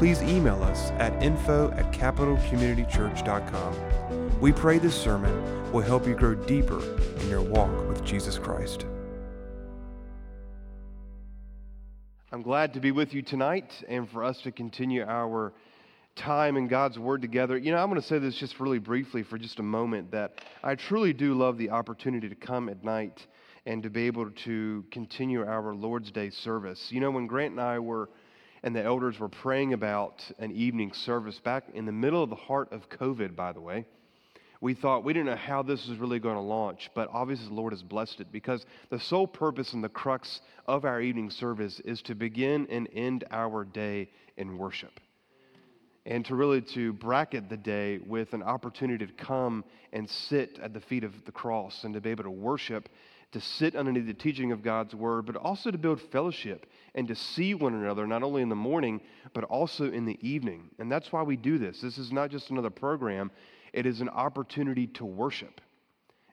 please email us at info at capitalcommunitychurch.com. We pray this sermon will help you grow deeper in your walk with Jesus Christ. I'm glad to be with you tonight and for us to continue our time in God's Word together. You know, I'm going to say this just really briefly for just a moment that I truly do love the opportunity to come at night and to be able to continue our Lord's Day service. You know, when Grant and I were and the elders were praying about an evening service back in the middle of the heart of COVID, by the way. We thought we didn't know how this was really going to launch, but obviously the Lord has blessed it because the sole purpose and the crux of our evening service is to begin and end our day in worship. And to really to bracket the day with an opportunity to come and sit at the feet of the cross and to be able to worship to sit underneath the teaching of God's word, but also to build fellowship and to see one another, not only in the morning, but also in the evening. And that's why we do this. This is not just another program, it is an opportunity to worship.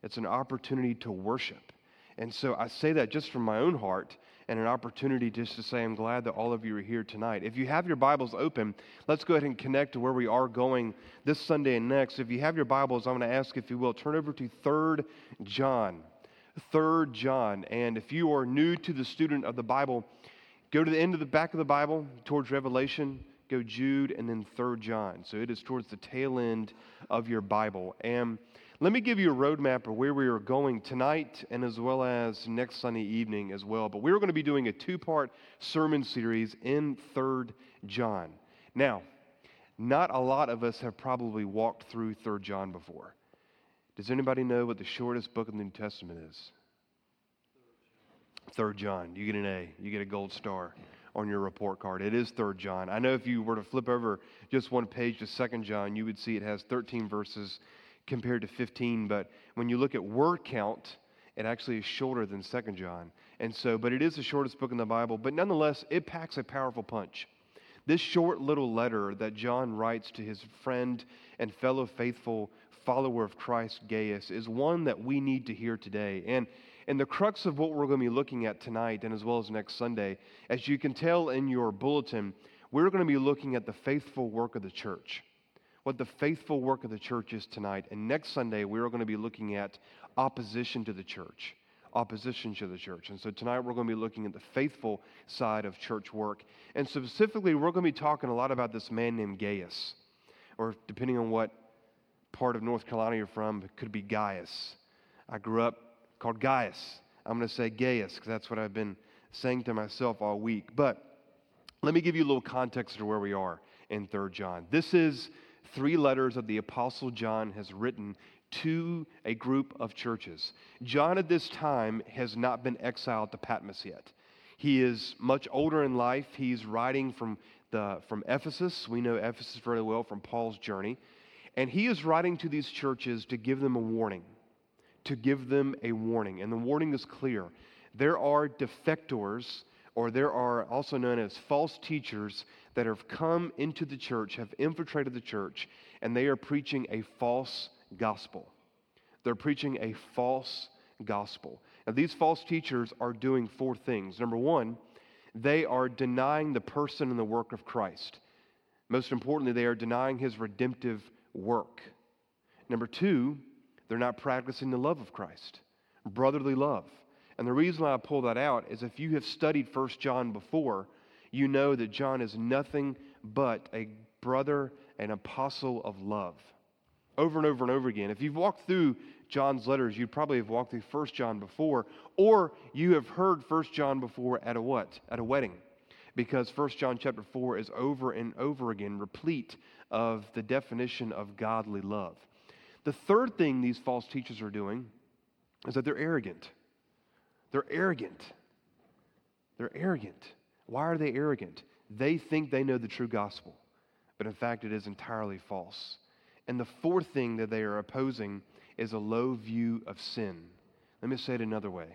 It's an opportunity to worship. And so I say that just from my own heart and an opportunity just to say I'm glad that all of you are here tonight. If you have your Bibles open, let's go ahead and connect to where we are going this Sunday and next. If you have your Bibles, I'm going to ask if you will turn over to 3rd John. 3rd John. And if you are new to the student of the Bible, go to the end of the back of the Bible towards Revelation, go Jude, and then 3rd John. So it is towards the tail end of your Bible. And let me give you a roadmap of where we are going tonight and as well as next Sunday evening as well. But we're going to be doing a two part sermon series in 3rd John. Now, not a lot of us have probably walked through 3rd John before. Does anybody know what the shortest book in the New Testament is? Third John. You get an A. You get a gold star on your report card. It is Third John. I know if you were to flip over just one page to Second John, you would see it has 13 verses compared to 15. But when you look at word count, it actually is shorter than Second John. And so, but it is the shortest book in the Bible. But nonetheless, it packs a powerful punch. This short little letter that John writes to his friend and fellow faithful follower of Christ, Gaius, is one that we need to hear today. And, and the crux of what we're going to be looking at tonight and as well as next Sunday, as you can tell in your bulletin, we're going to be looking at the faithful work of the church. What the faithful work of the church is tonight. And next Sunday, we're going to be looking at opposition to the church. Opposition to the church. And so tonight, we're going to be looking at the faithful side of church work. And specifically, we're going to be talking a lot about this man named Gaius, or depending on what part of North Carolina you're from, it could be Gaius. I grew up called Gaius. I'm going to say Gaius because that's what I've been saying to myself all week. But let me give you a little context to where we are in 3rd John. This is three letters that the Apostle John has written to a group of churches. John at this time has not been exiled to Patmos yet. He is much older in life. He's writing from, the, from Ephesus. We know Ephesus very well from Paul's journey. And he is writing to these churches to give them a warning, to give them a warning. And the warning is clear. There are defectors, or there are also known as false teachers, that have come into the church, have infiltrated the church, and they are preaching a false gospel. They're preaching a false gospel. Now, these false teachers are doing four things. Number one, they are denying the person and the work of Christ. Most importantly, they are denying his redemptive work. Number two, they're not practicing the love of Christ, brotherly love. And the reason why I pull that out is if you have studied First John before, you know that John is nothing but a brother and apostle of love. Over and over and over again. If you've walked through John's letters, you'd probably have walked through First John before, or you have heard First John before at a what? At a wedding because 1 John chapter 4 is over and over again replete of the definition of godly love. The third thing these false teachers are doing is that they're arrogant. They're arrogant. They're arrogant. Why are they arrogant? They think they know the true gospel. but in fact, it is entirely false. And the fourth thing that they are opposing is a low view of sin. Let me say it another way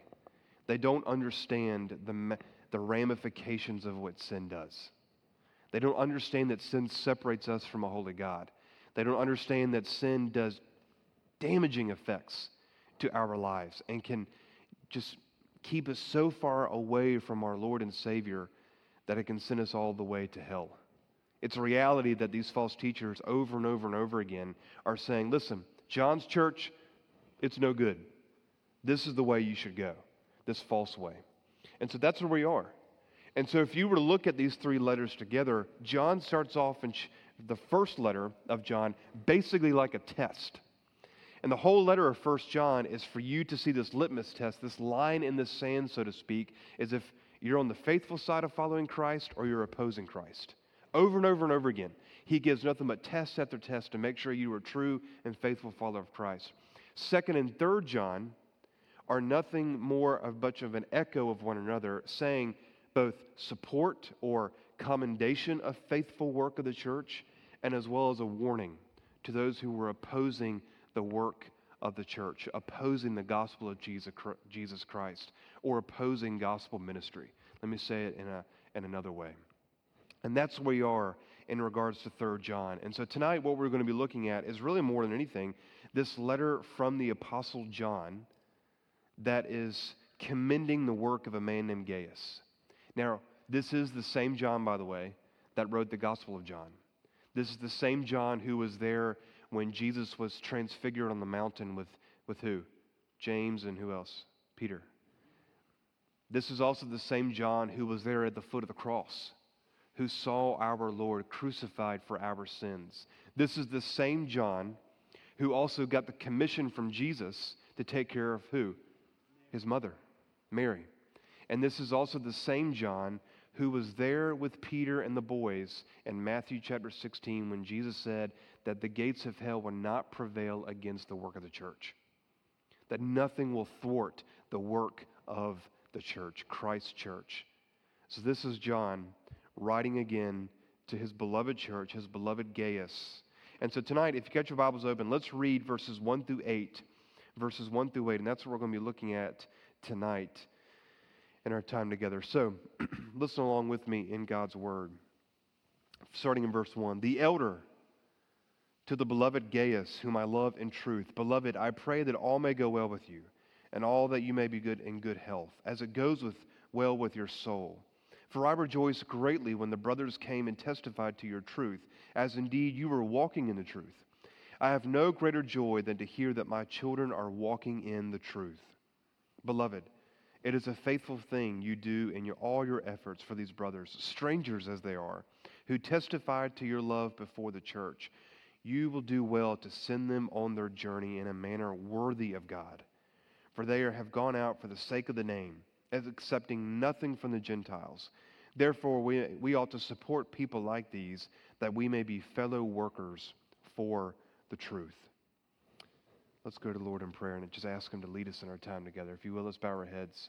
they don't understand the, the ramifications of what sin does. They don't understand that sin separates us from a holy God. They don't understand that sin does damaging effects to our lives and can just keep us so far away from our Lord and Savior that it can send us all the way to hell. It's a reality that these false teachers over and over and over again are saying, listen, John's church, it's no good. This is the way you should go, this false way. And so that's where we are. And so if you were to look at these three letters together, John starts off in the first letter of John basically like a test. And the whole letter of First John is for you to see this litmus test, this line in the sand, so to speak, is if you're on the faithful side of following Christ or you're opposing Christ. Over and over and over again, he gives nothing but test after test to make sure you are true and faithful follower of Christ. Second and third John are nothing more of much of an echo of one another, saying both support or commendation of faithful work of the church, and as well as a warning to those who were opposing the work of the church, opposing the gospel of Jesus Christ, or opposing gospel ministry. Let me say it in, a, in another way. And that's where we are in regards to 3 John. And so tonight, what we're going to be looking at is really more than anything this letter from the Apostle John that is commending the work of a man named Gaius. Now, this is the same John, by the way, that wrote the Gospel of John. This is the same John who was there when Jesus was transfigured on the mountain with, with who? James and who else? Peter. This is also the same John who was there at the foot of the cross, who saw our Lord crucified for our sins. This is the same John who also got the commission from Jesus to take care of who? His mother, Mary. And this is also the same John who was there with Peter and the boys in Matthew chapter 16 when Jesus said that the gates of hell will not prevail against the work of the church, that nothing will thwart the work of the church, Christ's church. So this is John writing again to his beloved church, his beloved Gaius. And so tonight, if you get your Bibles open, let's read verses 1 through 8. Verses 1 through 8, and that's what we're going to be looking at tonight in our time together. So, listen along with me in God's word. Starting in verse 1 The elder to the beloved Gaius, whom I love in truth, beloved, I pray that all may go well with you, and all that you may be good in good health, as it goes with well with your soul. For I rejoiced greatly when the brothers came and testified to your truth, as indeed you were walking in the truth. I have no greater joy than to hear that my children are walking in the truth. Beloved, it is a faithful thing you do in your, all your efforts for these brothers, strangers as they are, who testified to your love before the church. You will do well to send them on their journey in a manner worthy of God. For they are, have gone out for the sake of the name, as accepting nothing from the Gentiles. Therefore, we, we ought to support people like these, that we may be fellow workers for the truth. Let's go to the Lord in prayer and just ask Him to lead us in our time together. If you will, let's bow our heads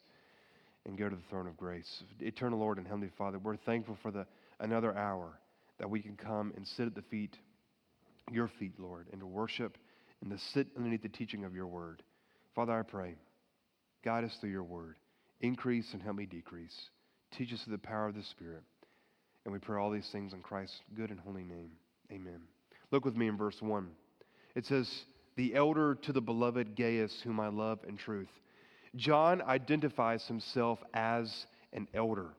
and go to the throne of grace. Eternal Lord and Heavenly Father, we're thankful for the another hour that we can come and sit at the feet, your feet, Lord, and to worship and to sit underneath the teaching of your word. Father, I pray, guide us through your word. Increase and help me decrease. Teach us the power of the Spirit. And we pray all these things in Christ's good and holy name. Amen. Look with me in verse 1. It says, the elder to the beloved Gaius, whom I love in truth. John identifies himself as an elder.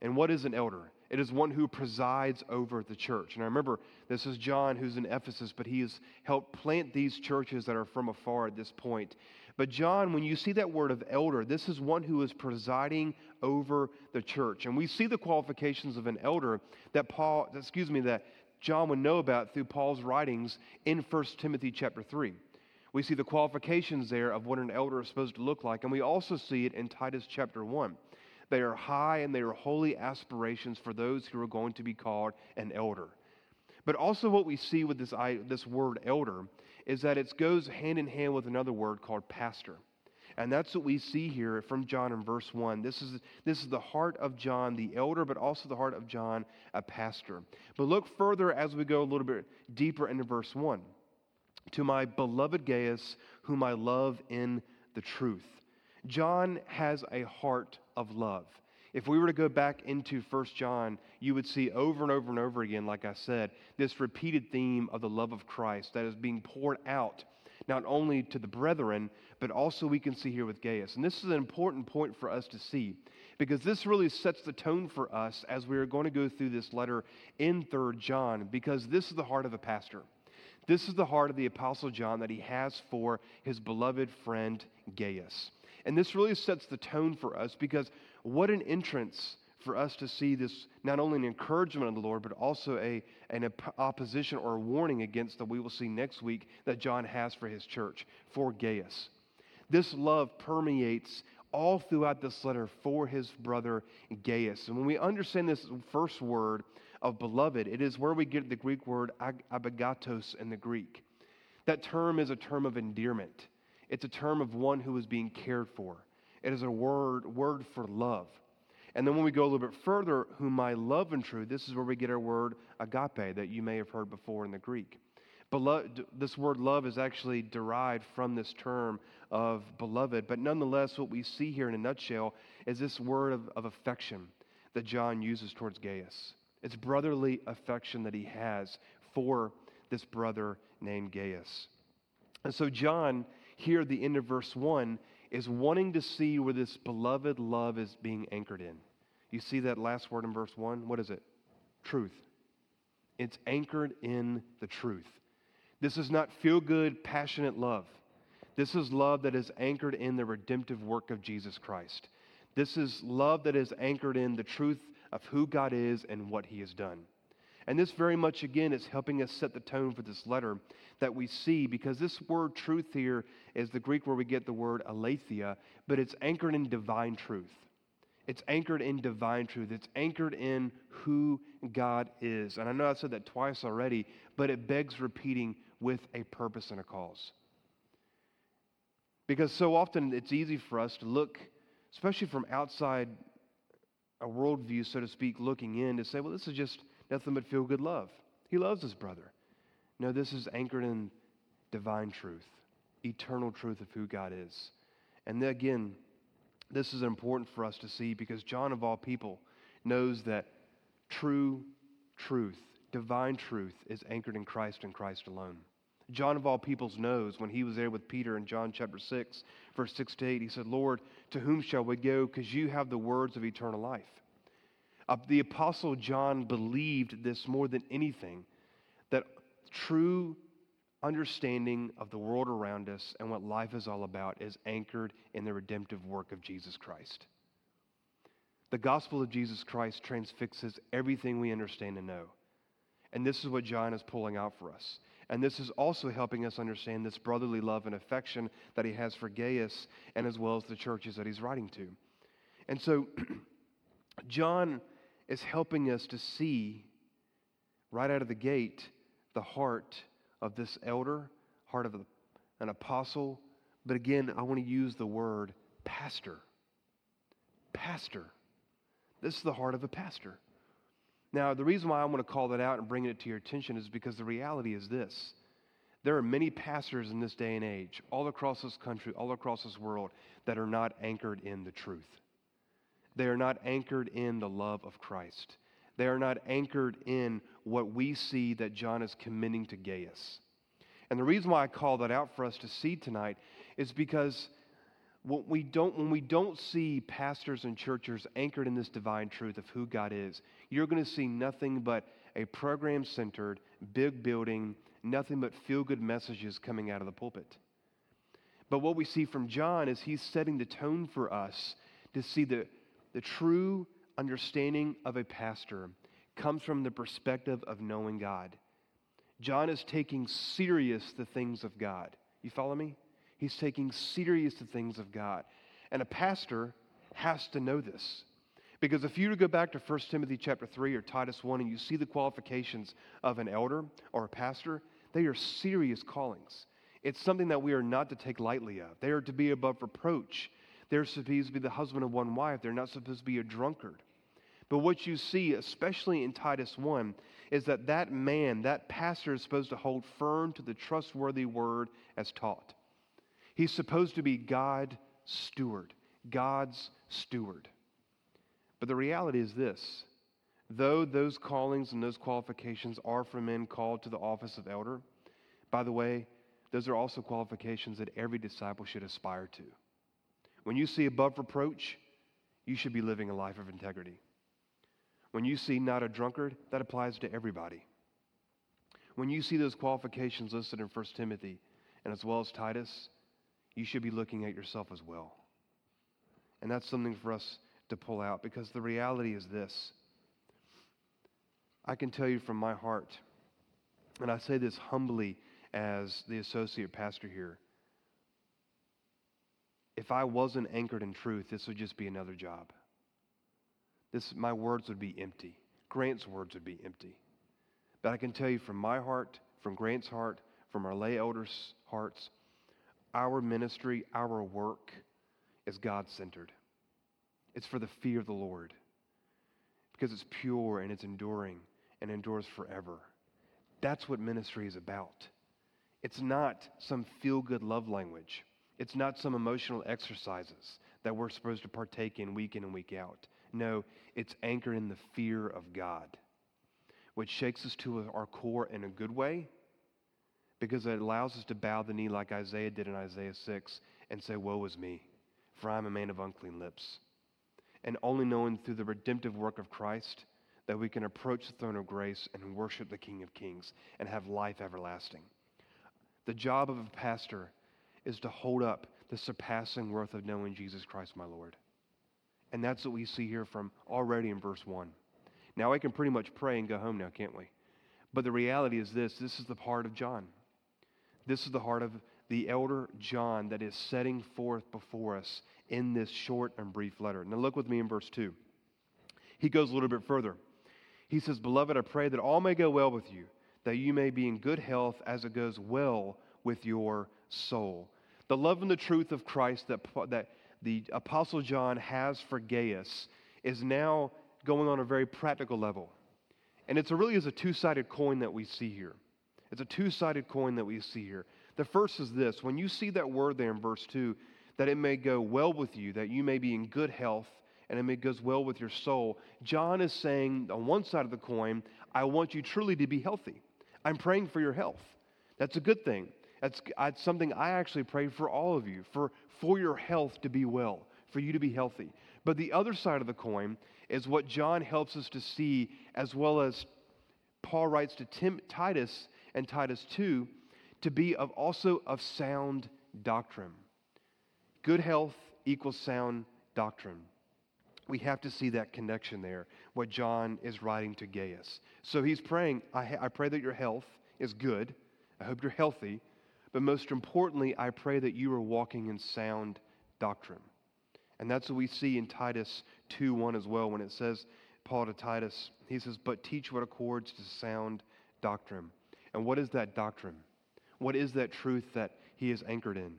And what is an elder? It is one who presides over the church. And I remember this is John who's in Ephesus, but he has helped plant these churches that are from afar at this point. But John, when you see that word of elder, this is one who is presiding over the church. And we see the qualifications of an elder that Paul, excuse me, that John would know about through Paul's writings in 1 Timothy chapter 3. We see the qualifications there of what an elder is supposed to look like, and we also see it in Titus chapter 1. They are high and they are holy aspirations for those who are going to be called an elder. But also, what we see with this, this word elder is that it goes hand in hand with another word called pastor. And that's what we see here from John in verse 1. This is, this is the heart of John, the elder, but also the heart of John, a pastor. But look further as we go a little bit deeper into verse 1. To my beloved Gaius, whom I love in the truth. John has a heart of love. If we were to go back into 1 John, you would see over and over and over again, like I said, this repeated theme of the love of Christ that is being poured out not only to the brethren, but also we can see here with Gaius. And this is an important point for us to see because this really sets the tone for us as we are going to go through this letter in 3 John because this is the heart of a pastor. This is the heart of the Apostle John that he has for his beloved friend Gaius. And this really sets the tone for us because what an entrance for us to see this not only an encouragement of the Lord, but also a, an opposition or a warning against that we will see next week that John has for his church, for Gaius. This love permeates all throughout this letter for his brother Gaius. And when we understand this first word of beloved, it is where we get the Greek word agapetos in the Greek. That term is a term of endearment. It's a term of one who is being cared for. It is a word, word for love. And then when we go a little bit further, whom I love and true, this is where we get our word agape that you may have heard before in the Greek. Beloved, this word love is actually derived from this term of beloved, but nonetheless, what we see here in a nutshell is this word of, of affection that John uses towards Gaius. It's brotherly affection that he has for this brother named Gaius. And so, John here at the end of verse 1 is wanting to see where this beloved love is being anchored in. You see that last word in verse 1? What is it? Truth. It's anchored in the truth. This is not feel good, passionate love. This is love that is anchored in the redemptive work of Jesus Christ. This is love that is anchored in the truth of who God is and what He has done. And this very much, again, is helping us set the tone for this letter that we see because this word truth here is the Greek where we get the word aletheia, but it's anchored in divine truth. It's anchored in divine truth. It's anchored in who God is. And I know I've said that twice already, but it begs repeating with a purpose and a cause. Because so often it's easy for us to look, especially from outside a worldview, so to speak, looking in, to say, well, this is just nothing but feel good love. He loves his brother. No, this is anchored in divine truth, eternal truth of who God is. And then again, this is important for us to see because John, of all people, knows that true truth, divine truth, is anchored in Christ and Christ alone. John, of all peoples, knows when he was there with Peter in John chapter 6, verse 6 to 8, he said, Lord, to whom shall we go? Because you have the words of eternal life. Uh, the Apostle John believed this more than anything that true understanding of the world around us and what life is all about is anchored in the redemptive work of Jesus Christ. The gospel of Jesus Christ transfixes everything we understand and know. And this is what John is pulling out for us. And this is also helping us understand this brotherly love and affection that he has for Gaius and as well as the churches that he's writing to. And so, John is helping us to see right out of the gate the heart of this elder, heart of an apostle. But again, I want to use the word pastor. Pastor. This is the heart of a pastor. Now, the reason why I want to call that out and bring it to your attention is because the reality is this. There are many pastors in this day and age, all across this country, all across this world, that are not anchored in the truth. They are not anchored in the love of Christ. They are not anchored in what we see that John is commending to Gaius. And the reason why I call that out for us to see tonight is because when we don't, when we don't see pastors and churches anchored in this divine truth of who God is, you're going to see nothing but a program centered, big building, nothing but feel good messages coming out of the pulpit. But what we see from John is he's setting the tone for us to see the, the true understanding of a pastor comes from the perspective of knowing God. John is taking serious the things of God. You follow me? He's taking serious the things of God. And a pastor has to know this. Because if you go back to 1 Timothy chapter 3 or Titus 1 and you see the qualifications of an elder or a pastor, they are serious callings. It's something that we are not to take lightly of. They are to be above reproach. They're supposed to be the husband of one wife. They're not supposed to be a drunkard. But what you see, especially in Titus 1, is that that man, that pastor, is supposed to hold firm to the trustworthy word as taught. He's supposed to be God steward, God's steward. But the reality is this though those callings and those qualifications are for men called to the office of elder, by the way, those are also qualifications that every disciple should aspire to. When you see above reproach, you should be living a life of integrity. When you see not a drunkard, that applies to everybody. When you see those qualifications listed in 1 Timothy and as well as Titus, you should be looking at yourself as well. And that's something for us to pull out because the reality is this. I can tell you from my heart, and I say this humbly as the associate pastor here. If I wasn't anchored in truth, this would just be another job. This, my words would be empty. Grant's words would be empty. But I can tell you from my heart, from Grant's heart, from our lay elders' hearts, our ministry, our work is God centered. It's for the fear of the Lord because it's pure and it's enduring and endures forever. That's what ministry is about. It's not some feel good love language, it's not some emotional exercises that we're supposed to partake in week in and week out. No, it's anchored in the fear of God, which shakes us to our core in a good way because it allows us to bow the knee like Isaiah did in Isaiah 6 and say, Woe is me, for I'm a man of unclean lips and only knowing through the redemptive work of Christ that we can approach the throne of grace and worship the King of Kings and have life everlasting. The job of a pastor is to hold up the surpassing worth of knowing Jesus Christ, my Lord. And that's what we see here from already in verse 1. Now I can pretty much pray and go home now, can't we? But the reality is this this is the heart of John. This is the heart of the elder John that is setting forth before us in this short and brief letter. Now, look with me in verse 2. He goes a little bit further. He says, Beloved, I pray that all may go well with you, that you may be in good health as it goes well with your soul. The love and the truth of Christ that, that the Apostle John has for Gaius is now going on a very practical level. And it's really is a two sided coin that we see here. It's a two sided coin that we see here. The first is this when you see that word there in verse 2, that it may go well with you, that you may be in good health, and it may goes well with your soul. John is saying on one side of the coin, I want you truly to be healthy. I'm praying for your health. That's a good thing. That's, that's something I actually pray for all of you, for, for your health to be well, for you to be healthy. But the other side of the coin is what John helps us to see, as well as Paul writes to Tim, Titus and Titus 2, to be of also of sound doctrine. Good health equals sound doctrine. We have to see that connection there, what John is writing to Gaius. So he's praying, I, I pray that your health is good. I hope you're healthy. But most importantly, I pray that you are walking in sound doctrine. And that's what we see in Titus 2 1 as well, when it says, Paul to Titus, he says, But teach what accords to sound doctrine. And what is that doctrine? What is that truth that he is anchored in?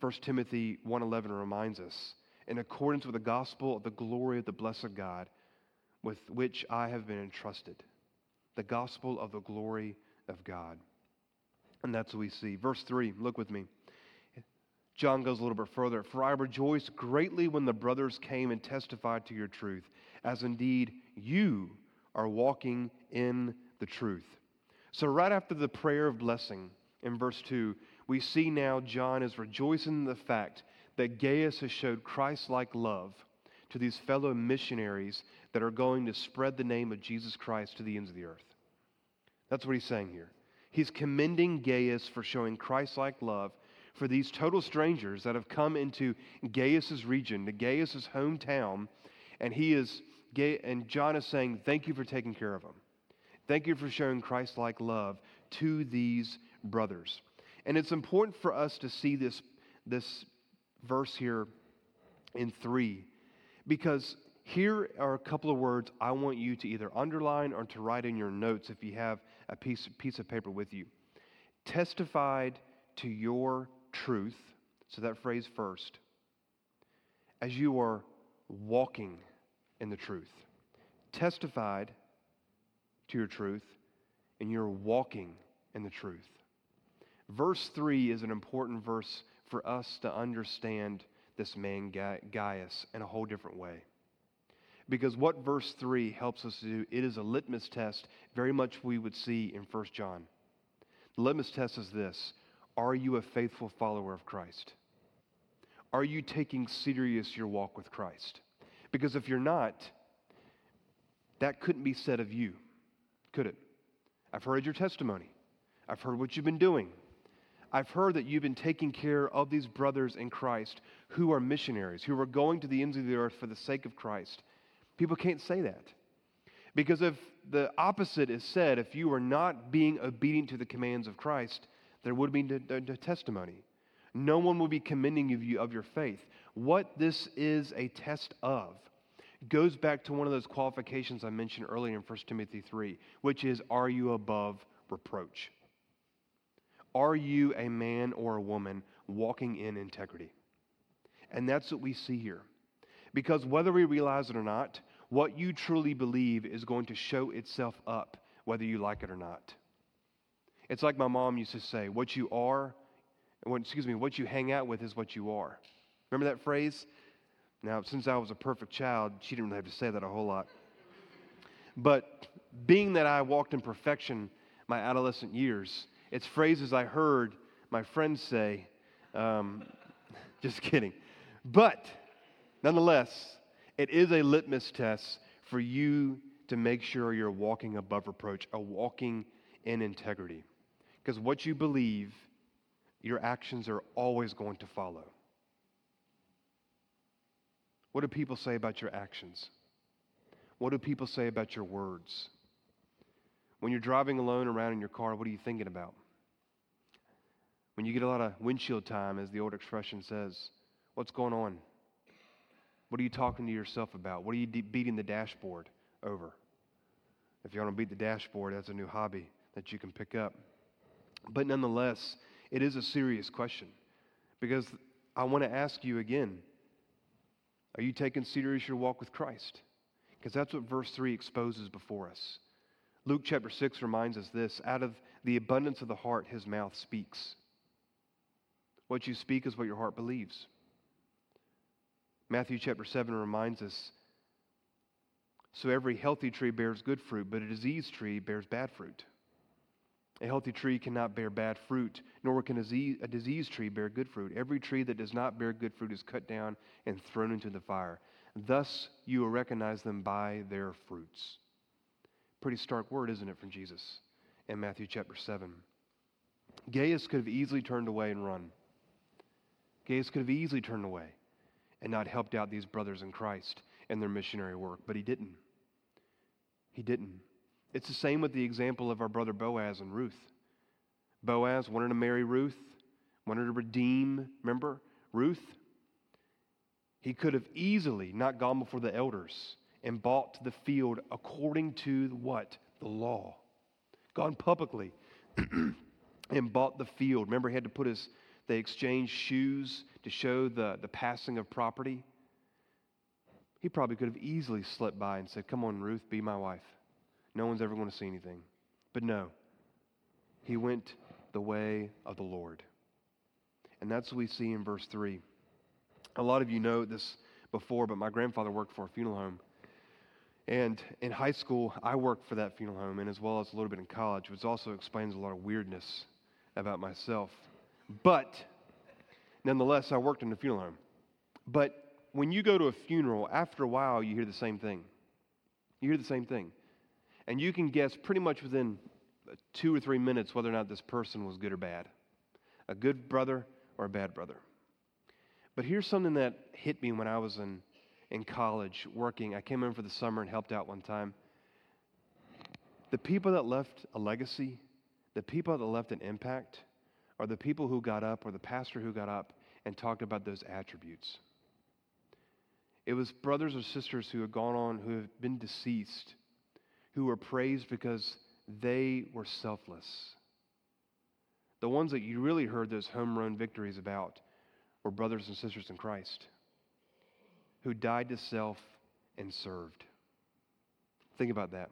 1 Timothy 1:11 reminds us, in accordance with the gospel of the glory of the blessed God, with which I have been entrusted. The gospel of the glory of God. And that's what we see. Verse 3, look with me. John goes a little bit further. For I rejoiced greatly when the brothers came and testified to your truth, as indeed you are walking in the truth. So, right after the prayer of blessing in verse 2, we see now John is rejoicing in the fact that Gaius has showed Christ like love to these fellow missionaries that are going to spread the name of Jesus Christ to the ends of the earth. That's what he's saying here. He's commending Gaius for showing Christ like love for these total strangers that have come into Gaius's region, to Gaius's hometown, and he is and John is saying, "Thank you for taking care of them. Thank you for showing Christ-like love to these brothers." And it's important for us to see this, this verse here in 3 because here are a couple of words I want you to either underline or to write in your notes if you have a piece, piece of paper with you. Testified to your truth, so that phrase first, as you are walking in the truth. Testified to your truth, and you're walking in the truth. Verse 3 is an important verse for us to understand this man Gaius in a whole different way. Because what verse 3 helps us to do, it is a litmus test, very much we would see in 1 John. The litmus test is this Are you a faithful follower of Christ? Are you taking serious your walk with Christ? Because if you're not, that couldn't be said of you, could it? I've heard your testimony. I've heard what you've been doing. I've heard that you've been taking care of these brothers in Christ who are missionaries, who are going to the ends of the earth for the sake of Christ. People can't say that. Because if the opposite is said, if you are not being obedient to the commands of Christ, there would be no, testimony. No one will be commending you of your faith. What this is a test of goes back to one of those qualifications I mentioned earlier in 1 Timothy 3, which is Are you above reproach? Are you a man or a woman walking in integrity? And that's what we see here. Because whether we realize it or not, what you truly believe is going to show itself up, whether you like it or not. It's like my mom used to say, what you are, excuse me, what you hang out with is what you are. Remember that phrase? Now, since I was a perfect child, she didn't really have to say that a whole lot. But being that I walked in perfection my adolescent years, it's phrases I heard my friends say. Um, just kidding. But nonetheless, it is a litmus test for you to make sure you're walking above reproach, a walking in integrity. Because what you believe, your actions are always going to follow. What do people say about your actions? What do people say about your words? When you're driving alone around in your car, what are you thinking about? When you get a lot of windshield time, as the old expression says, what's going on? What are you talking to yourself about? What are you de- beating the dashboard over? If you want to beat the dashboard, that's a new hobby that you can pick up. But nonetheless, it is a serious question because I want to ask you again are you taking serious your walk with Christ? Because that's what verse 3 exposes before us. Luke chapter 6 reminds us this out of the abundance of the heart, his mouth speaks. What you speak is what your heart believes. Matthew chapter 7 reminds us so every healthy tree bears good fruit, but a diseased tree bears bad fruit. A healthy tree cannot bear bad fruit, nor can a diseased tree bear good fruit. Every tree that does not bear good fruit is cut down and thrown into the fire. Thus you will recognize them by their fruits. Pretty stark word, isn't it, from Jesus in Matthew chapter 7. Gaius could have easily turned away and run. Gaius could have easily turned away and not helped out these brothers in Christ in their missionary work, but he didn't. He didn't. It's the same with the example of our brother Boaz and Ruth. Boaz wanted to marry Ruth, wanted to redeem, remember, Ruth. He could have easily not gone before the elders and bought the field according to what? The law. Gone publicly and bought the field. Remember, he had to put his, they exchanged shoes to show the, the passing of property. He probably could have easily slipped by and said, Come on, Ruth, be my wife. No one's ever going to see anything. But no, he went the way of the Lord. And that's what we see in verse 3. A lot of you know this before, but my grandfather worked for a funeral home. And in high school, I worked for that funeral home, and as well as a little bit in college, which also explains a lot of weirdness about myself. But nonetheless, I worked in a funeral home. But when you go to a funeral, after a while, you hear the same thing. You hear the same thing. And you can guess pretty much within two or three minutes whether or not this person was good or bad a good brother or a bad brother. But here's something that hit me when I was in, in college working. I came in for the summer and helped out one time. The people that left a legacy, the people that left an impact, are the people who got up, or the pastor who got up and talked about those attributes. It was brothers or sisters who had gone on, who have been deceased, who were praised because they were selfless. the ones that you really heard those home run victories about were brothers and sisters in Christ who died to self and served. Think about that.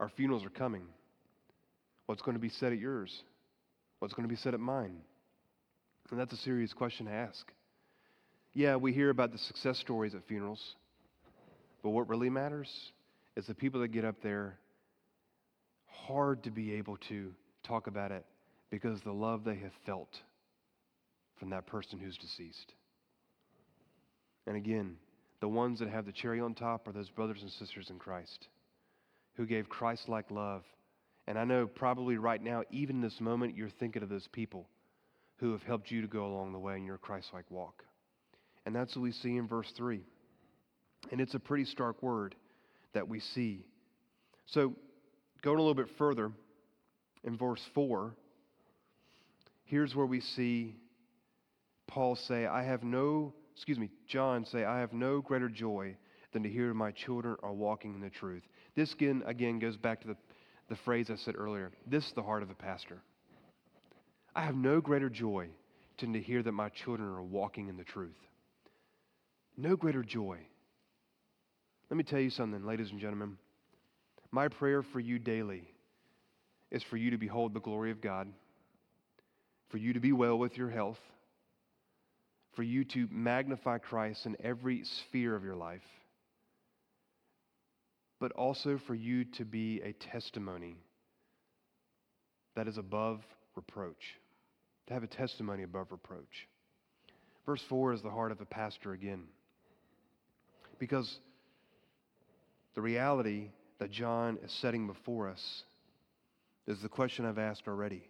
Our funerals are coming. What's going to be said at yours? What's going to be said at mine? And that's a serious question to ask. Yeah, we hear about the success stories at funerals, but what really matters is the people that get up there, hard to be able to talk about it because the love they have felt from that person who's deceased. And again, the ones that have the cherry on top are those brothers and sisters in Christ who gave Christ like love. And I know probably right now, even this moment, you're thinking of those people who have helped you to go along the way in your Christ like walk. And that's what we see in verse 3. And it's a pretty stark word that we see. So, going a little bit further, in verse 4, here's where we see Paul say, I have no, excuse me, John say, I have no greater joy than to hear my children are walking in the truth. This again, again goes back to the, the phrase I said earlier. This is the heart of a pastor. I have no greater joy than to hear that my children are walking in the truth. No greater joy. Let me tell you something, ladies and gentlemen. My prayer for you daily is for you to behold the glory of God, for you to be well with your health, for you to magnify Christ in every sphere of your life, but also for you to be a testimony that is above reproach, to have a testimony above reproach. Verse 4 is the heart of the pastor again. Because the reality that John is setting before us is the question I've asked already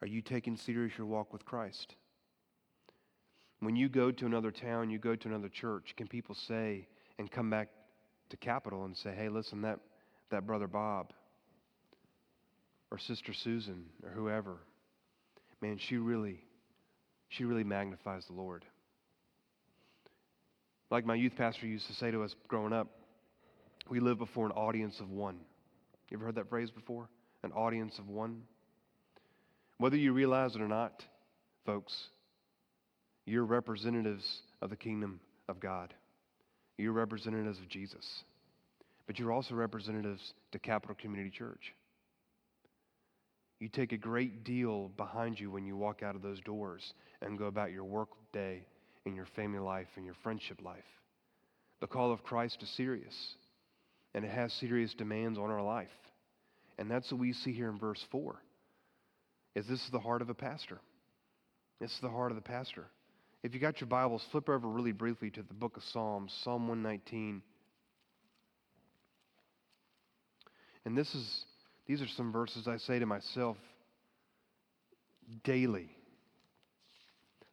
Are you taking serious your walk with Christ? When you go to another town, you go to another church, can people say and come back to Capital and say, hey, listen, that, that brother Bob or sister Susan or whoever, man, she really, she really magnifies the Lord. Like my youth pastor used to say to us growing up, we live before an audience of one. You ever heard that phrase before? An audience of one? Whether you realize it or not, folks, you're representatives of the kingdom of God. You're representatives of Jesus. But you're also representatives to Capital Community Church. You take a great deal behind you when you walk out of those doors and go about your work day and your family life and your friendship life. The call of Christ is serious, and it has serious demands on our life. And that's what we see here in verse 4. Is this is the heart of a pastor. This is the heart of the pastor. If you got your Bibles, flip over really briefly to the book of Psalms, Psalm 119. And this is these are some verses I say to myself daily.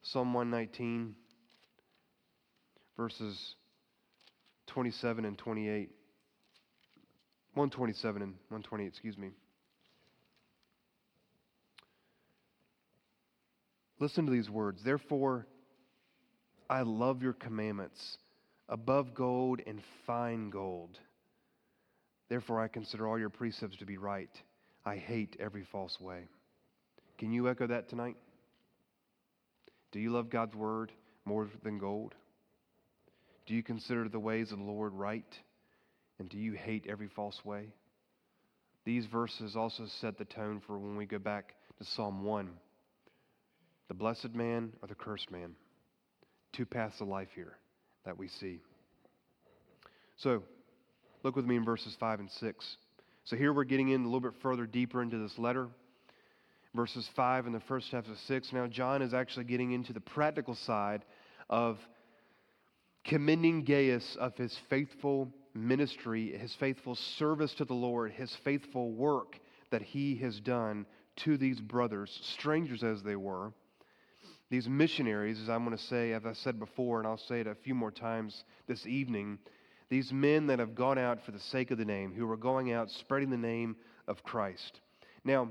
Psalm 119 verses 27 and 28. 127 and 128, excuse me. Listen to these words. Therefore, I love your commandments above gold and fine gold. Therefore, I consider all your precepts to be right. I hate every false way. Can you echo that tonight? Do you love God's word more than gold? Do you consider the ways of the Lord right? And do you hate every false way? These verses also set the tone for when we go back to Psalm 1 the blessed man or the cursed man two paths of life here that we see. So, look with me in verses 5 and 6. So, here we're getting in a little bit further deeper into this letter. Verses 5 and the first half of 6. Now, John is actually getting into the practical side of commending Gaius of his faithful ministry, his faithful service to the Lord, his faithful work that he has done to these brothers, strangers as they were these missionaries, as I'm going to say, as I said before, and I'll say it a few more times this evening, these men that have gone out for the sake of the name, who are going out spreading the name of Christ. Now,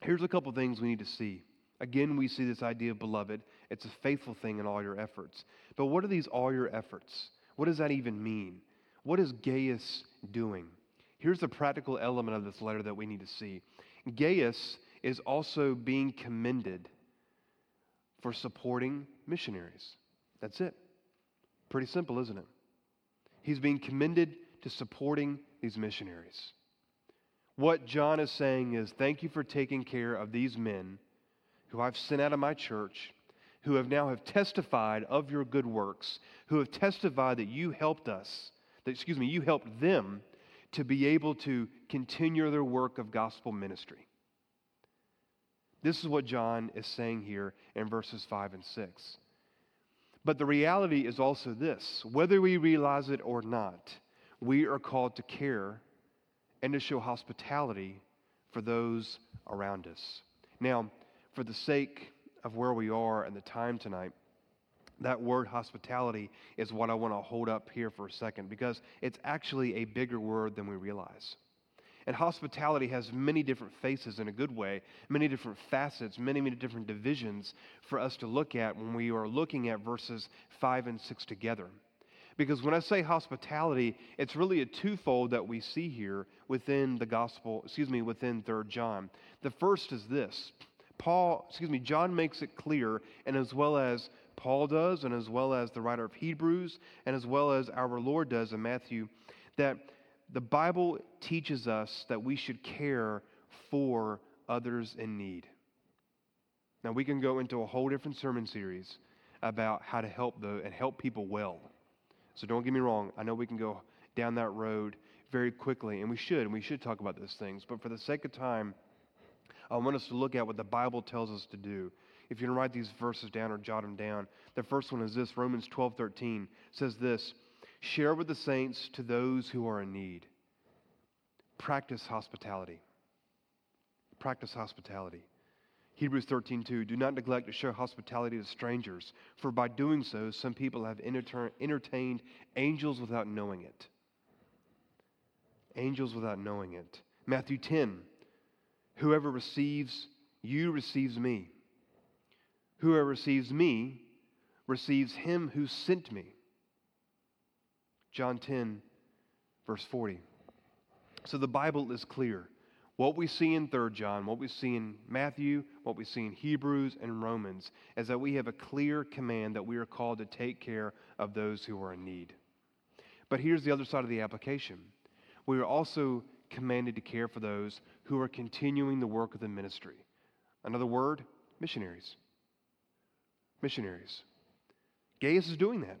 here's a couple things we need to see. Again, we see this idea of beloved. It's a faithful thing in all your efforts. But what are these all your efforts? What does that even mean? What is Gaius doing? Here's the practical element of this letter that we need to see Gaius is also being commended for supporting missionaries. That's it. Pretty simple, isn't it? He's being commended to supporting these missionaries. What John is saying is thank you for taking care of these men who I've sent out of my church, who have now have testified of your good works, who have testified that you helped us, that, excuse me, you helped them to be able to continue their work of gospel ministry. This is what John is saying here in verses 5 and 6. But the reality is also this whether we realize it or not, we are called to care and to show hospitality for those around us. Now, for the sake of where we are and the time tonight, that word hospitality is what I want to hold up here for a second because it's actually a bigger word than we realize. And hospitality has many different faces in a good way, many different facets, many, many different divisions for us to look at when we are looking at verses 5 and 6 together. Because when I say hospitality, it's really a twofold that we see here within the gospel, excuse me, within 3rd John. The first is this Paul, excuse me, John makes it clear, and as well as Paul does, and as well as the writer of Hebrews, and as well as our Lord does in Matthew, that the Bible teaches us that we should care for others in need. Now, we can go into a whole different sermon series about how to help the, and help people well. So don't get me wrong. I know we can go down that road very quickly, and we should, and we should talk about those things. But for the sake of time, I want us to look at what the Bible tells us to do. If you're going to write these verses down or jot them down, the first one is this Romans 12 13 says this Share with the saints to those who are in need. Practice hospitality. Practice hospitality. Hebrews 13:2 Do not neglect to show hospitality to strangers, for by doing so some people have entertained angels without knowing it. Angels without knowing it. Matthew 10 Whoever receives you receives me. Whoever receives me receives him who sent me. John 10, verse 40. So the Bible is clear. What we see in 3 John, what we see in Matthew, what we see in Hebrews and Romans is that we have a clear command that we are called to take care of those who are in need. But here's the other side of the application. We are also commanded to care for those who are continuing the work of the ministry. Another word, missionaries. Missionaries. Gaius is doing that.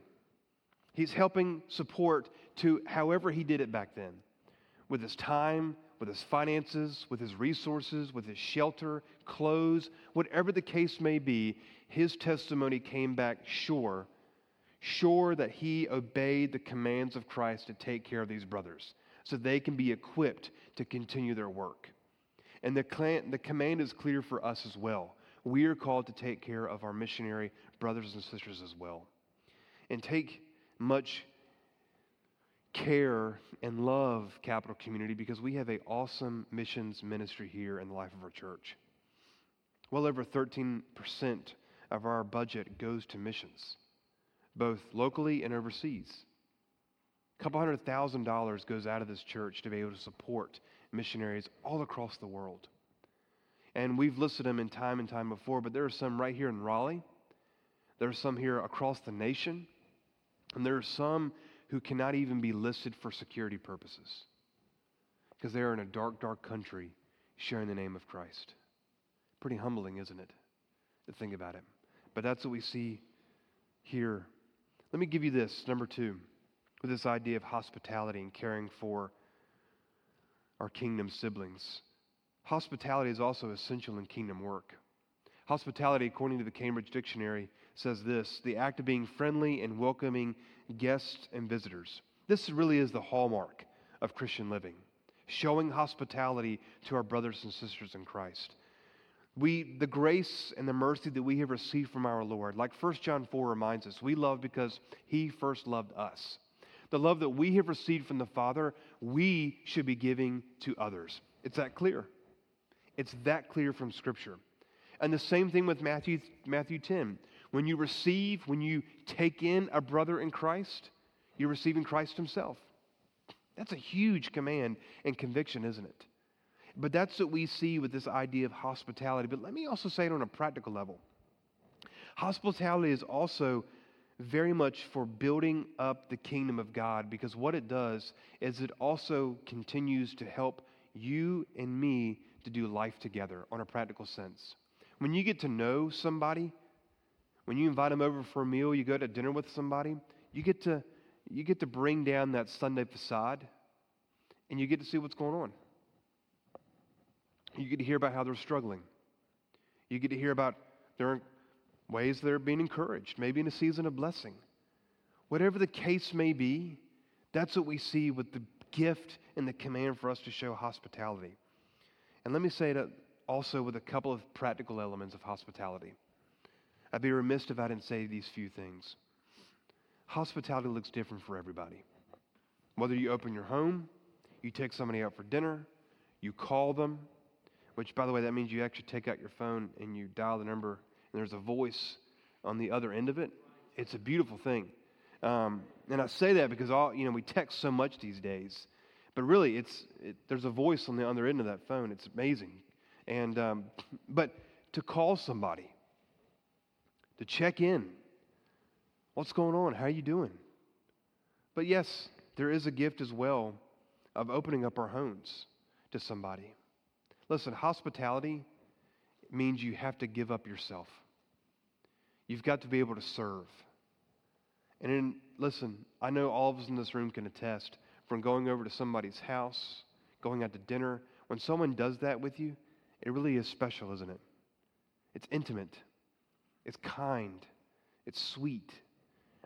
He's helping support to however he did it back then with his time, with his finances, with his resources, with his shelter, clothes, whatever the case may be, his testimony came back sure, sure that he obeyed the commands of Christ to take care of these brothers so they can be equipped to continue their work. And the, the command is clear for us as well. We are called to take care of our missionary brothers and sisters as well. And take much care and love Capital Community because we have an awesome missions ministry here in the life of our church. Well over 13% of our budget goes to missions, both locally and overseas. A couple hundred thousand dollars goes out of this church to be able to support missionaries all across the world. And we've listed them in time and time before, but there are some right here in Raleigh. There are some here across the nation. And there are some who cannot even be listed for security purposes because they are in a dark, dark country sharing the name of Christ. Pretty humbling, isn't it, to think about it? But that's what we see here. Let me give you this, number two, with this idea of hospitality and caring for our kingdom siblings. Hospitality is also essential in kingdom work. Hospitality, according to the Cambridge Dictionary, says this the act of being friendly and welcoming guests and visitors. This really is the hallmark of Christian living, showing hospitality to our brothers and sisters in Christ. We, the grace and the mercy that we have received from our Lord, like 1 John 4 reminds us, we love because he first loved us. The love that we have received from the Father, we should be giving to others. It's that clear. It's that clear from Scripture. And the same thing with Matthew, Matthew 10. When you receive, when you take in a brother in Christ, you're receiving Christ Himself. That's a huge command and conviction, isn't it? But that's what we see with this idea of hospitality. But let me also say it on a practical level. Hospitality is also very much for building up the kingdom of God because what it does is it also continues to help you and me to do life together on a practical sense. When you get to know somebody, when you invite them over for a meal, you go to dinner with somebody, you get to you get to bring down that Sunday facade and you get to see what's going on. You get to hear about how they're struggling. You get to hear about their ways they're being encouraged, maybe in a season of blessing. Whatever the case may be, that's what we see with the gift and the command for us to show hospitality. And let me say that also with a couple of practical elements of hospitality. I'd be remiss if I didn't say these few things. Hospitality looks different for everybody. Whether you open your home, you take somebody out for dinner, you call them, which, by the way, that means you actually take out your phone and you dial the number and there's a voice on the other end of it. It's a beautiful thing. Um, and I say that because all you know we text so much these days, but really it's it, there's a voice on the other end of that phone. It's amazing, and um, but to call somebody, to check in, what's going on? How are you doing? But yes, there is a gift as well of opening up our homes to somebody. Listen, hospitality means you have to give up yourself. You've got to be able to serve. And in, listen, I know all of us in this room can attest from going over to somebody's house, going out to dinner. When someone does that with you, it really is special, isn't it? It's intimate, it's kind, it's sweet.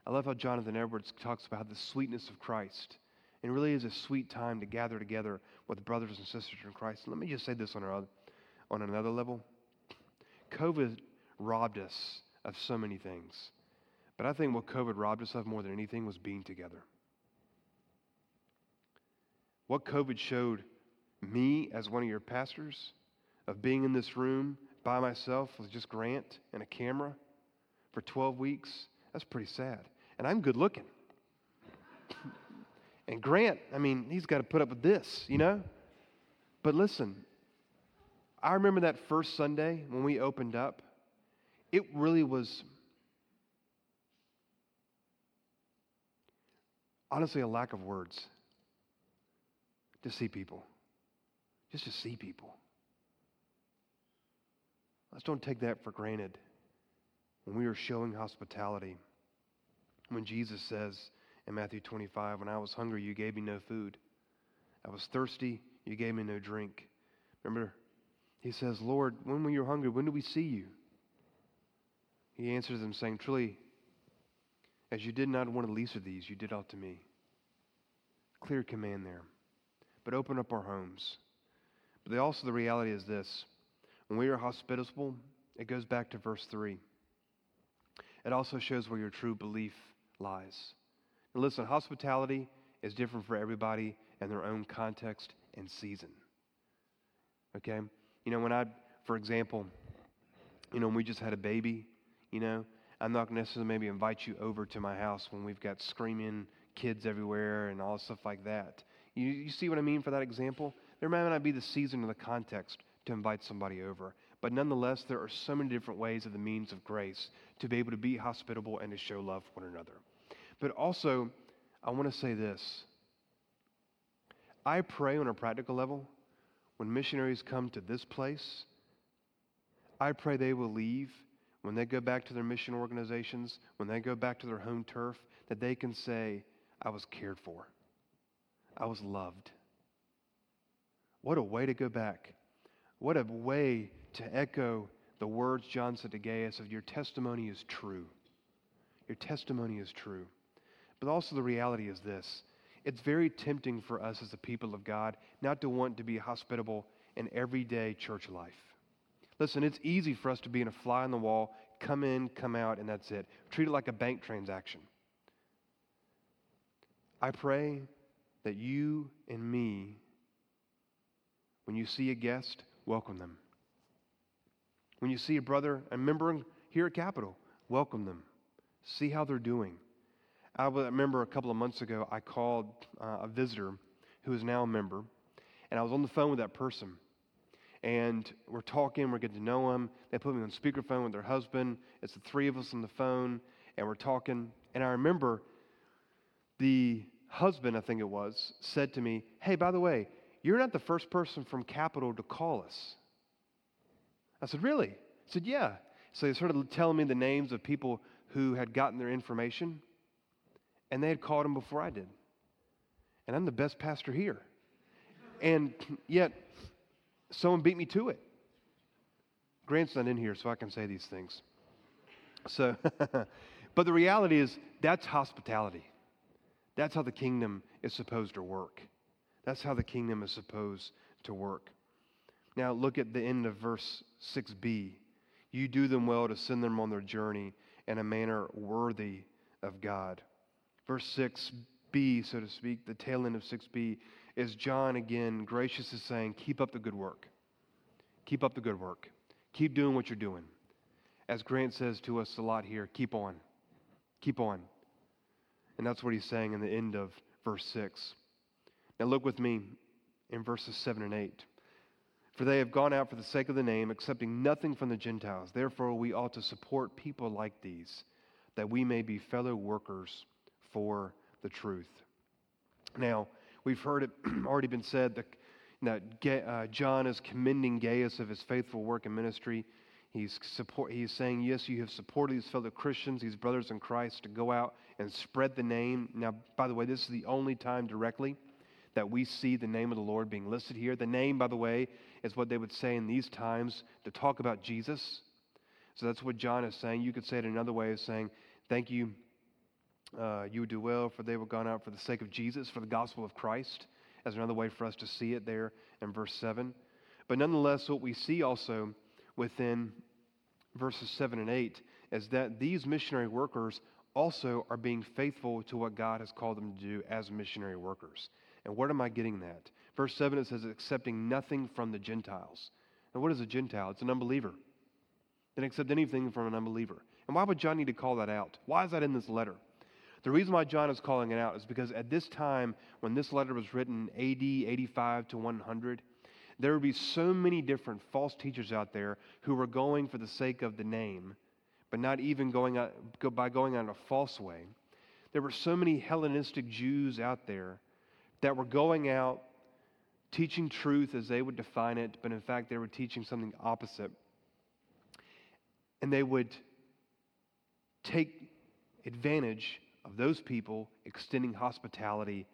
I love how Jonathan Edwards talks about the sweetness of Christ. It really is a sweet time to gather together with brothers and sisters in Christ. Let me just say this on, our, on another level. COVID robbed us of so many things. But I think what COVID robbed us of more than anything was being together. What COVID showed me as one of your pastors of being in this room by myself with just Grant and a camera for 12 weeks, that's pretty sad. And I'm good looking. and Grant, I mean, he's got to put up with this, you know? But listen, I remember that first Sunday when we opened up, it really was honestly a lack of words to see people, just to see people. Let's don't take that for granted when we are showing hospitality. When Jesus says in Matthew 25, When I was hungry, you gave me no food. I was thirsty, you gave me no drink. Remember, he says, Lord, when were you hungry? When do we see you? He answers them, saying, Truly, as you did not one of the least of these, you did all to me. Clear command there. But open up our homes. But also, the reality is this when we are hospitable, it goes back to verse 3. It also shows where your true belief lies. And listen, hospitality is different for everybody in their own context and season. Okay? You know, when I, for example, you know, when we just had a baby, you know, I'm not necessarily maybe invite you over to my house when we've got screaming kids everywhere and all stuff like that. You, you see what I mean for that example? There might not be the season or the context to invite somebody over. But nonetheless, there are so many different ways of the means of grace to be able to be hospitable and to show love for one another. But also, I want to say this. I pray on a practical level when missionaries come to this place, I pray they will leave when they go back to their mission organizations, when they go back to their home turf, that they can say, I was cared for. I was loved. What a way to go back. What a way to echo the words John said to Gaius of your testimony is true. Your testimony is true. But also the reality is this it's very tempting for us as the people of God not to want to be hospitable in everyday church life. Listen, it's easy for us to be in a fly on the wall, come in, come out, and that's it. Treat it like a bank transaction. I pray that you and me, when you see a guest, welcome them. When you see a brother, a member here at Capital, welcome them. See how they're doing. I remember a couple of months ago, I called uh, a visitor who is now a member, and I was on the phone with that person. and we're talking, we're getting to know them. They put me on speakerphone with their husband. It's the three of us on the phone, and we're talking. And I remember the husband, I think it was, said to me, Hey, by the way, you're not the first person from Capital to call us. I said, Really? He said, Yeah. So he started telling me the names of people who had gotten their information, and they had called him before I did. And I'm the best pastor here. And yet, someone beat me to it. Grant's not in here, so I can say these things. So, but the reality is, that's hospitality. That's how the kingdom is supposed to work. That's how the kingdom is supposed to work. Now, look at the end of verse 6b. You do them well to send them on their journey in a manner worthy of God. Verse 6b, so to speak, the tail end of 6b, is John again gracious is saying, Keep up the good work. Keep up the good work. Keep doing what you're doing. As Grant says to us a lot here, keep on. Keep on. And that's what he's saying in the end of verse 6. Now look with me in verses 7 and 8. For they have gone out for the sake of the name, accepting nothing from the Gentiles. Therefore, we ought to support people like these, that we may be fellow workers for the truth. Now, we've heard it already been said that, that uh, John is commending Gaius of his faithful work and ministry. He's, support, he's saying, Yes, you have supported these fellow Christians, these brothers in Christ, to go out and spread the name. Now, by the way, this is the only time directly that we see the name of the Lord being listed here. The name, by the way, is what they would say in these times to talk about Jesus. So that's what John is saying. You could say it another way as saying, Thank you. Uh, you do well, for they were gone out for the sake of Jesus, for the gospel of Christ, as another way for us to see it there in verse 7. But nonetheless, what we see also within verses 7 and 8 is that these missionary workers also are being faithful to what God has called them to do as missionary workers. And where am I getting that? Verse 7 it says, accepting nothing from the Gentiles. And what is a Gentile? It's an unbeliever. They don't accept anything from an unbeliever. And why would John need to call that out? Why is that in this letter? The reason why John is calling it out is because at this time, when this letter was written, AD 85 to 100, there would be so many different false teachers out there who were going for the sake of the name, but not even going out, by going on a false way. There were so many Hellenistic Jews out there that were going out teaching truth as they would define it, but in fact, they were teaching something opposite. And they would take advantage of those people extending hospitality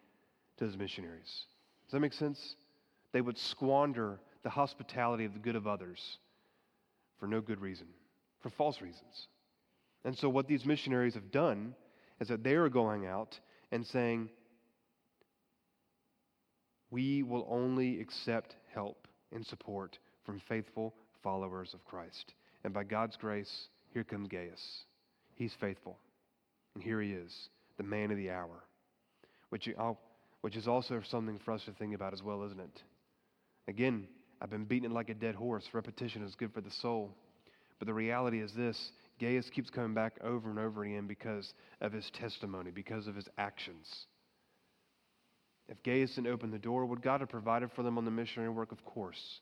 to those missionaries. Does that make sense? They would squander the hospitality of the good of others for no good reason, for false reasons. And so, what these missionaries have done is that they are going out and saying, we will only accept help and support from faithful followers of Christ. And by God's grace, here comes Gaius. He's faithful. And here he is, the man of the hour, which, which is also something for us to think about as well, isn't it? Again, I've been beating it like a dead horse. Repetition is good for the soul. But the reality is this Gaius keeps coming back over and over again because of his testimony, because of his actions. If Gaius didn't open the door, would God have provided for them on the missionary work? Of course.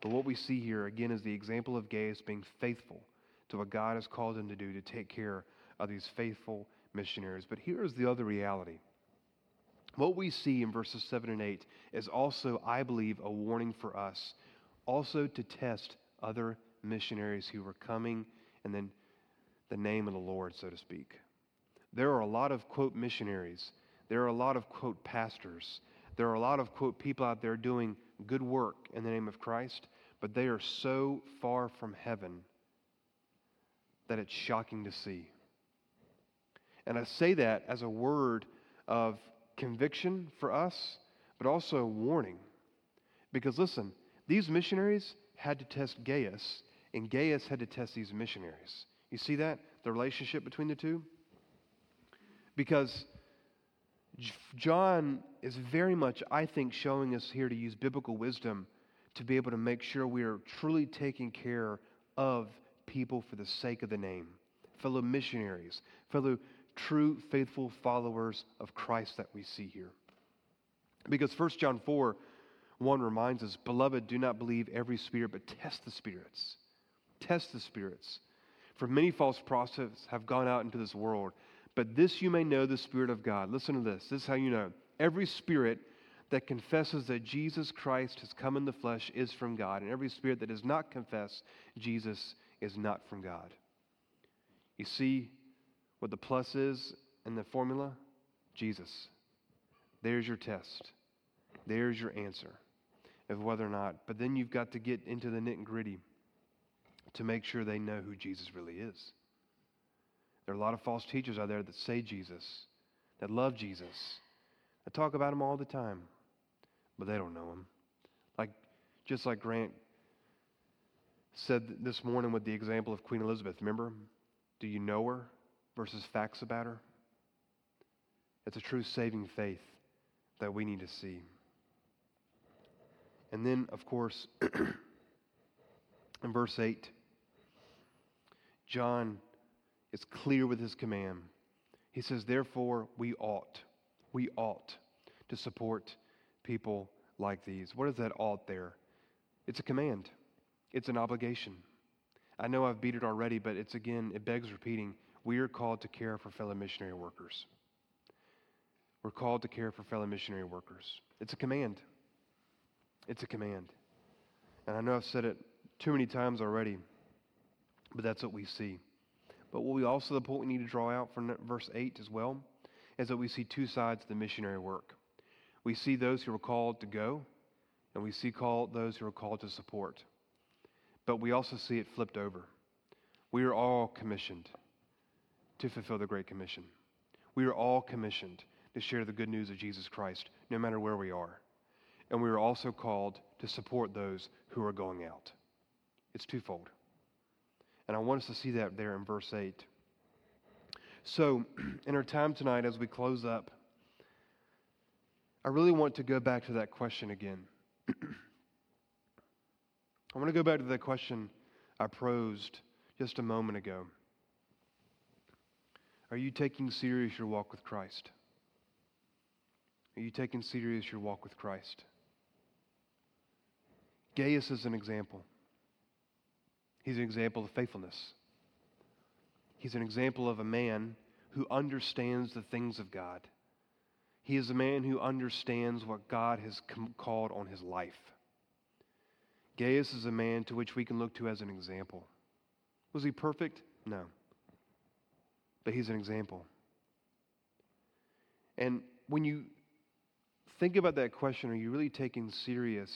But what we see here, again, is the example of Gaius being faithful to what God has called him to do to take care of these faithful missionaries. But here's the other reality. What we see in verses 7 and 8 is also, I believe, a warning for us, also to test other missionaries who were coming and then the name of the Lord, so to speak. There are a lot of, quote, missionaries there are a lot of, quote, pastors. There are a lot of, quote, people out there doing good work in the name of Christ, but they are so far from heaven that it's shocking to see. And I say that as a word of conviction for us, but also a warning. Because listen, these missionaries had to test Gaius, and Gaius had to test these missionaries. You see that? The relationship between the two? Because John is very much, I think, showing us here to use biblical wisdom to be able to make sure we are truly taking care of people for the sake of the name, fellow missionaries, fellow true, faithful followers of Christ that we see here. Because 1 John 4, 1 reminds us Beloved, do not believe every spirit, but test the spirits. Test the spirits. For many false prophets have gone out into this world. But this you may know the Spirit of God. Listen to this. This is how you know. Every spirit that confesses that Jesus Christ has come in the flesh is from God, and every spirit that does not confess Jesus is not from God. You see what the plus is in the formula? Jesus. There's your test. There's your answer of whether or not. But then you've got to get into the nit and gritty to make sure they know who Jesus really is. There are a lot of false teachers out there that say Jesus, that love Jesus, that talk about him all the time, but they don't know him. Like, just like Grant said this morning with the example of Queen Elizabeth. Remember? Do you know her versus facts about her? It's a true saving faith that we need to see. And then, of course, in verse 8, John is clear with his command. He says, Therefore, we ought, we ought to support people like these. What is that ought there? It's a command, it's an obligation. I know I've beat it already, but it's again, it begs repeating. We are called to care for fellow missionary workers. We're called to care for fellow missionary workers. It's a command. It's a command. And I know I've said it too many times already, but that's what we see. But what we also, the point we need to draw out from verse 8 as well, is that we see two sides to the missionary work. We see those who are called to go, and we see called, those who are called to support. But we also see it flipped over. We are all commissioned to fulfill the Great Commission. We are all commissioned to share the good news of Jesus Christ, no matter where we are. And we are also called to support those who are going out. It's twofold. And I want us to see that there in verse 8. So, in our time tonight, as we close up, I really want to go back to that question again. I want to go back to the question I posed just a moment ago. Are you taking serious your walk with Christ? Are you taking serious your walk with Christ? Gaius is an example. He's an example of faithfulness. He's an example of a man who understands the things of God. He is a man who understands what God has called on his life. Gaius is a man to which we can look to as an example. Was he perfect? No. But he's an example. And when you think about that question, are you really taking serious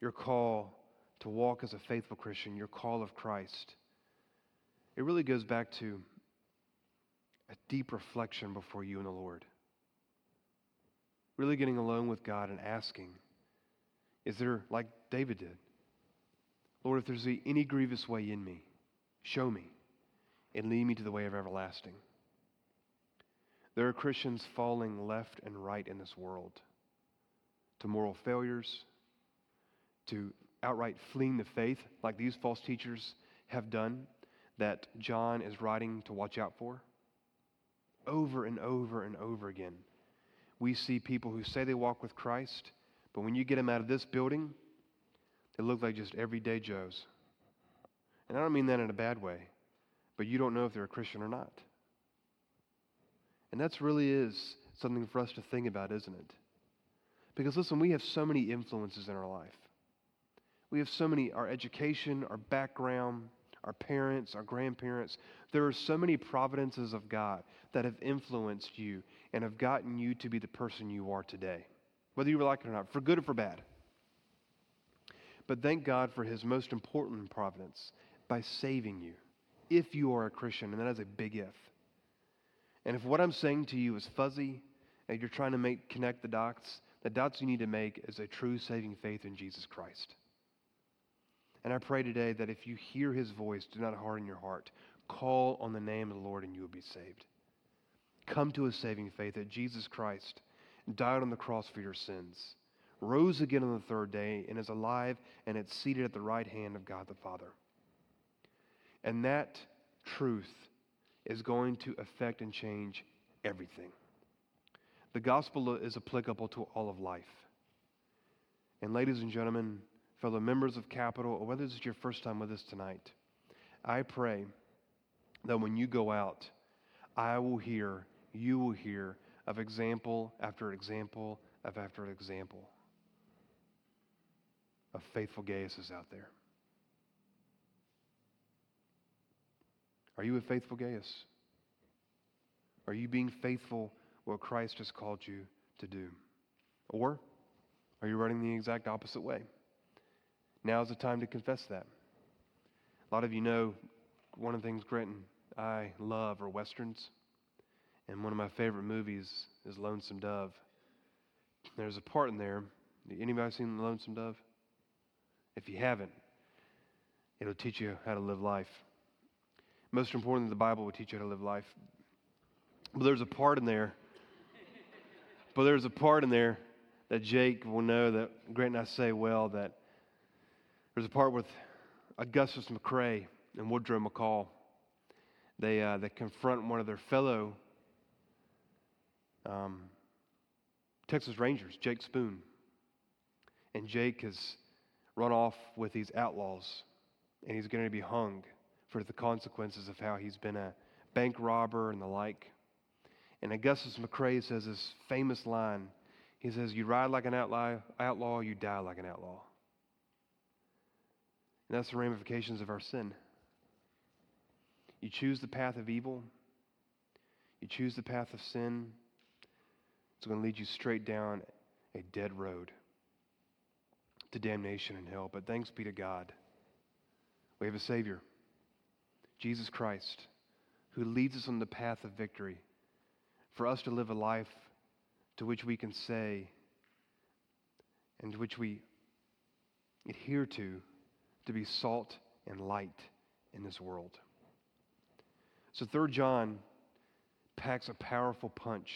your call to walk as a faithful Christian, your call of Christ? It really goes back to a deep reflection before you and the Lord. Really getting alone with God and asking, is there, like David did, Lord, if there's any grievous way in me, show me and lead me to the way of everlasting. There are Christians falling left and right in this world to moral failures, to outright fleeing the faith, like these false teachers have done, that John is writing to watch out for. Over and over and over again, we see people who say they walk with Christ but when you get them out of this building, they look like just everyday Joes. And I don't mean that in a bad way, but you don't know if they're a Christian or not. And that's really is something for us to think about, isn't it? Because listen, we have so many influences in our life. We have so many, our education, our background, our parents, our grandparents. There are so many providences of God that have influenced you and have gotten you to be the person you are today whether you like it or not, for good or for bad. But thank God for his most important providence by saving you, if you are a Christian, and that is a big if. And if what I'm saying to you is fuzzy and you're trying to make connect the dots, the dots you need to make is a true saving faith in Jesus Christ. And I pray today that if you hear his voice, do not harden your heart. Call on the name of the Lord and you will be saved. Come to a saving faith that Jesus Christ died on the cross for your sins, rose again on the third day, and is alive and it's seated at the right hand of God the Father. And that truth is going to affect and change everything. The The gospel is applicable to all of life. And, ladies and gentlemen, fellow members of Capital, or whether this is your first time with us tonight, I pray that when you go out, I will hear, you will hear of example after example of after example of faithful Gaiuses out there. Are you a faithful Gaius? Are you being faithful what Christ has called you to do? Or are you running the exact opposite way? Now is the time to confess that. A lot of you know one of the things Grant and I love are westerns. And one of my favorite movies is Lonesome Dove. There's a part in there. Anybody seen Lonesome Dove? If you haven't, it'll teach you how to live life. Most importantly, the Bible will teach you how to live life. But there's a part in there. but there's a part in there that Jake will know that Grant and I say well that there's a part with Augustus McCrae and Woodrow McCall. They, uh, they confront one of their fellow um, Texas Rangers, Jake Spoon. And Jake has run off with these outlaws, and he's going to be hung for the consequences of how he's been a bank robber and the like. And Augustus McCrae says this famous line. He says, You ride like an outlaw, outlaw, you die like an outlaw. And that's the ramifications of our sin. You choose the path of evil, you choose the path of sin, it's going to lead you straight down a dead road to damnation and hell. But thanks be to God, we have a Savior, Jesus Christ, who leads us on the path of victory for us to live a life to which we can say and which we adhere to to be salt and light in this world. So, 3 John packs a powerful punch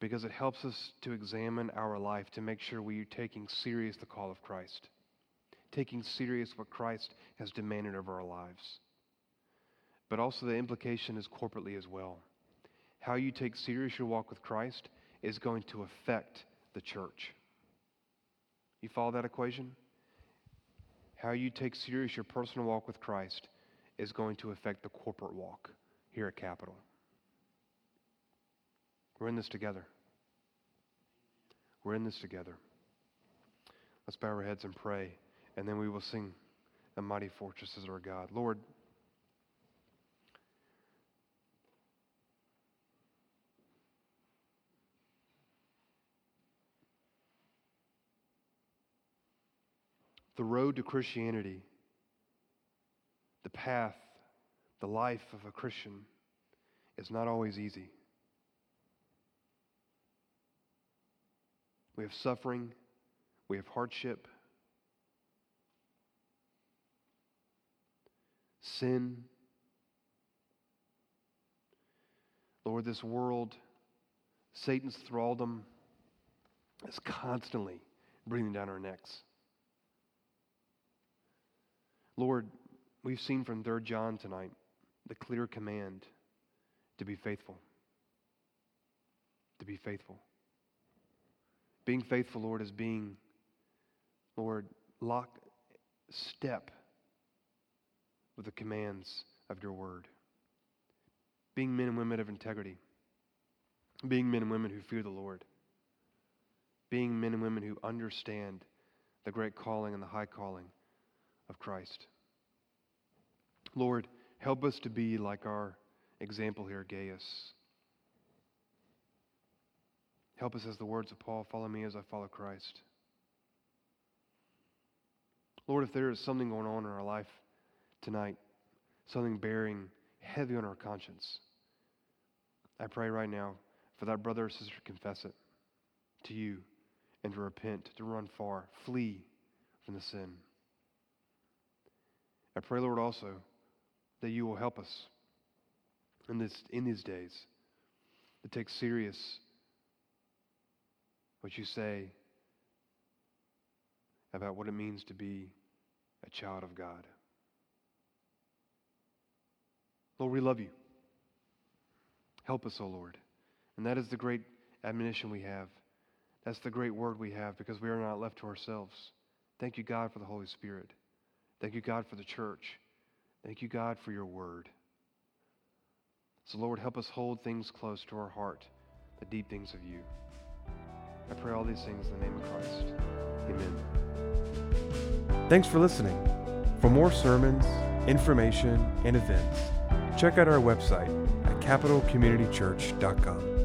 because it helps us to examine our life to make sure we are taking serious the call of Christ, taking serious what Christ has demanded of our lives. But also, the implication is corporately as well. How you take serious your walk with Christ is going to affect the church. You follow that equation? How you take serious your personal walk with Christ is going to affect the corporate walk here at Capital. We're in this together. We're in this together. Let's bow our heads and pray, and then we will sing The Mighty Fortress is our God. Lord, the road to Christianity, the path, the life of a Christian is not always easy. We have suffering, we have hardship, sin. Lord, this world, Satan's thraldom is constantly breathing down our necks. Lord, we've seen from 3 John tonight the clear command to be faithful. To be faithful. Being faithful, Lord, is being, Lord, lock step with the commands of your word. Being men and women of integrity. Being men and women who fear the Lord. Being men and women who understand the great calling and the high calling of Christ. Lord, help us to be like our example here, Gaius. Help us as the words of Paul follow me as I follow Christ. Lord, if there is something going on in our life tonight, something bearing heavy on our conscience, I pray right now for that brother or sister to confess it to you and to repent, to run far, flee from the sin. I pray, Lord, also that you will help us in, this, in these days to take serious what you say about what it means to be a child of God. Lord, we love you. Help us, O oh Lord. And that is the great admonition we have. That's the great word we have because we are not left to ourselves. Thank you, God, for the Holy Spirit. Thank you, God, for the church. Thank you, God, for your word. So, Lord, help us hold things close to our heart, the deep things of you. I pray all these things in the name of Christ. Amen. Thanks for listening. For more sermons, information, and events, check out our website at capitalcommunitychurch.com.